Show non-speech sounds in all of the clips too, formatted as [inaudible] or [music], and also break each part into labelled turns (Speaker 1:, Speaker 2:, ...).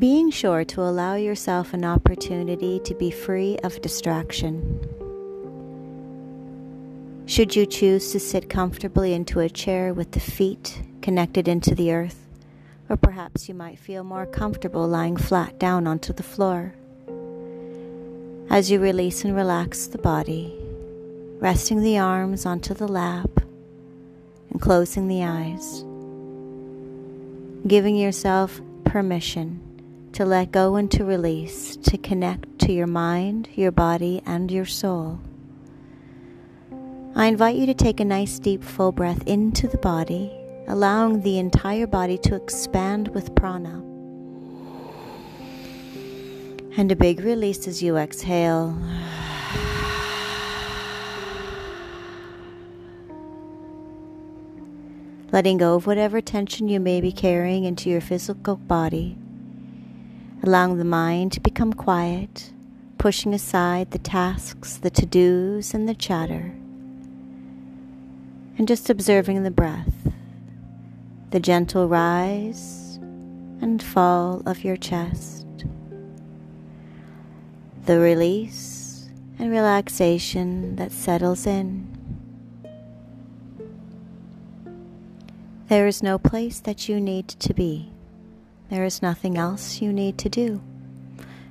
Speaker 1: being sure to allow yourself an opportunity to be free of distraction. Should you choose to sit comfortably into a chair with the feet connected into the earth, or perhaps you might feel more comfortable lying flat down onto the floor. As you release and relax the body, resting the arms onto the lap and closing the eyes, giving yourself permission to let go and to release, to connect to your mind, your body, and your soul. I invite you to take a nice deep full breath into the body, allowing the entire body to expand with prana. And a big release as you exhale. Letting go of whatever tension you may be carrying into your physical body. Allowing the mind to become quiet, pushing aside the tasks, the to dos, and the chatter and just observing the breath, the gentle rise and fall of your chest, the release and relaxation that settles in. There is no place that you need to be. There is nothing else you need to do.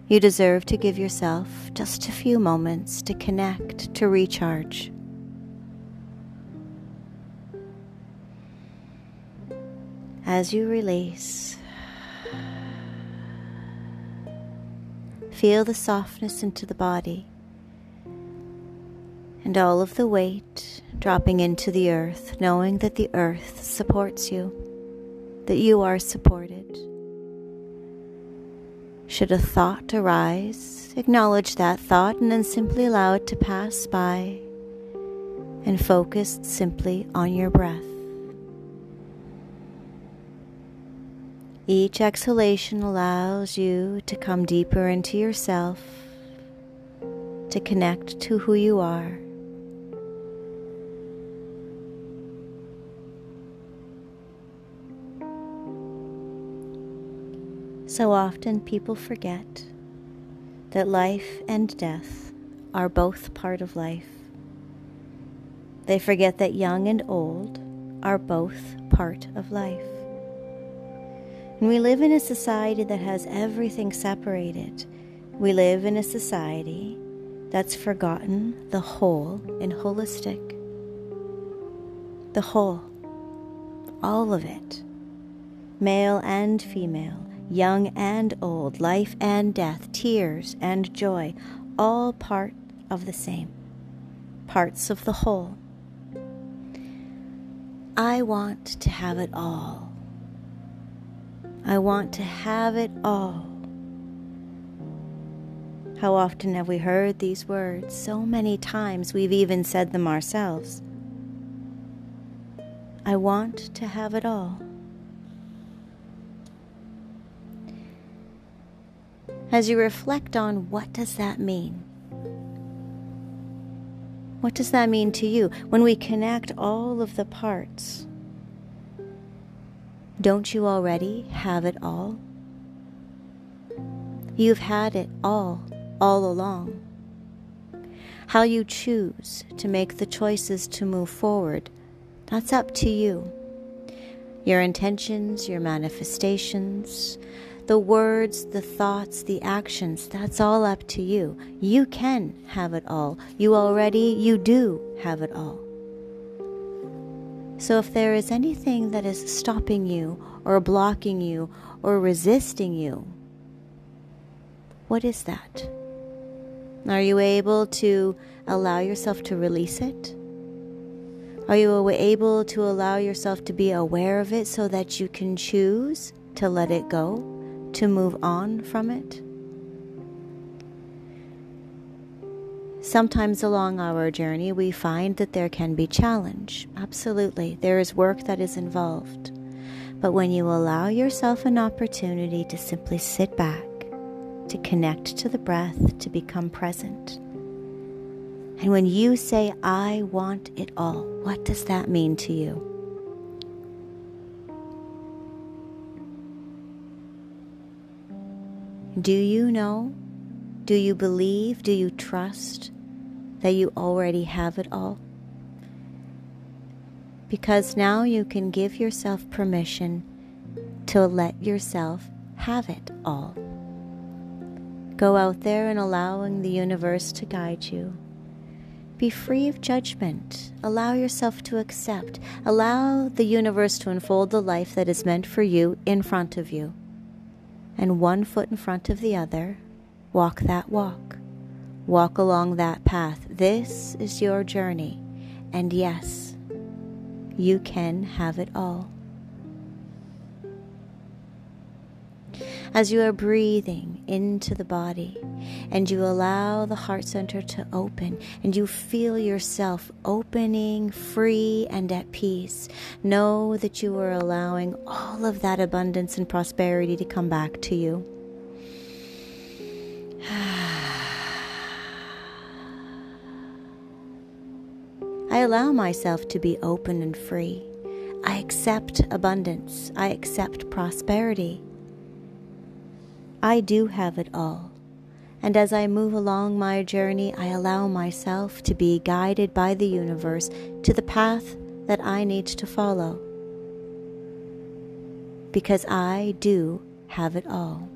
Speaker 1: You deserve to give yourself just a few moments to connect, to recharge. As you release, feel the softness into the body and all of the weight dropping into the earth, knowing that the earth supports you, that you are supported. Should a thought arise, acknowledge that thought and then simply allow it to pass by and focus simply on your breath. Each exhalation allows you to come deeper into yourself, to connect to who you are. So often people forget that life and death are both part of life. They forget that young and old are both part of life. And we live in a society that has everything separated. We live in a society that's forgotten the whole and holistic. The whole. All of it. Male and female, young and old, life and death, tears and joy, all part of the same. Parts of the whole. I want to have it all. I want to have it all. How often have we heard these words? So many times we've even said them ourselves. I want to have it all. As you reflect on what does that mean? What does that mean to you when we connect all of the parts? Don't you already have it all? You've had it all, all along. How you choose to make the choices to move forward, that's up to you. Your intentions, your manifestations, the words, the thoughts, the actions, that's all up to you. You can have it all. You already, you do have it all. So if there is anything that is stopping you or blocking you or resisting you, what is that? Are you able to allow yourself to release it? Are you able to allow yourself to be aware of it so that you can choose to let it go, to move on from it? Sometimes along our journey, we find that there can be challenge. Absolutely, there is work that is involved. But when you allow yourself an opportunity to simply sit back, to connect to the breath, to become present, and when you say, I want it all, what does that mean to you? Do you know? Do you believe? Do you trust that you already have it all? Because now you can give yourself permission to let yourself have it all. Go out there and allowing the universe to guide you. Be free of judgment. Allow yourself to accept. Allow the universe to unfold the life that is meant for you in front of you. And one foot in front of the other, walk that walk. Walk along that path. This is your journey. And yes, you can have it all. As you are breathing into the body and you allow the heart center to open and you feel yourself opening free and at peace, know that you are allowing all of that abundance and prosperity to come back to you. [sighs] I allow myself to be open and free. I accept abundance. I accept prosperity. I do have it all. And as I move along my journey, I allow myself to be guided by the universe to the path that I need to follow. Because I do have it all.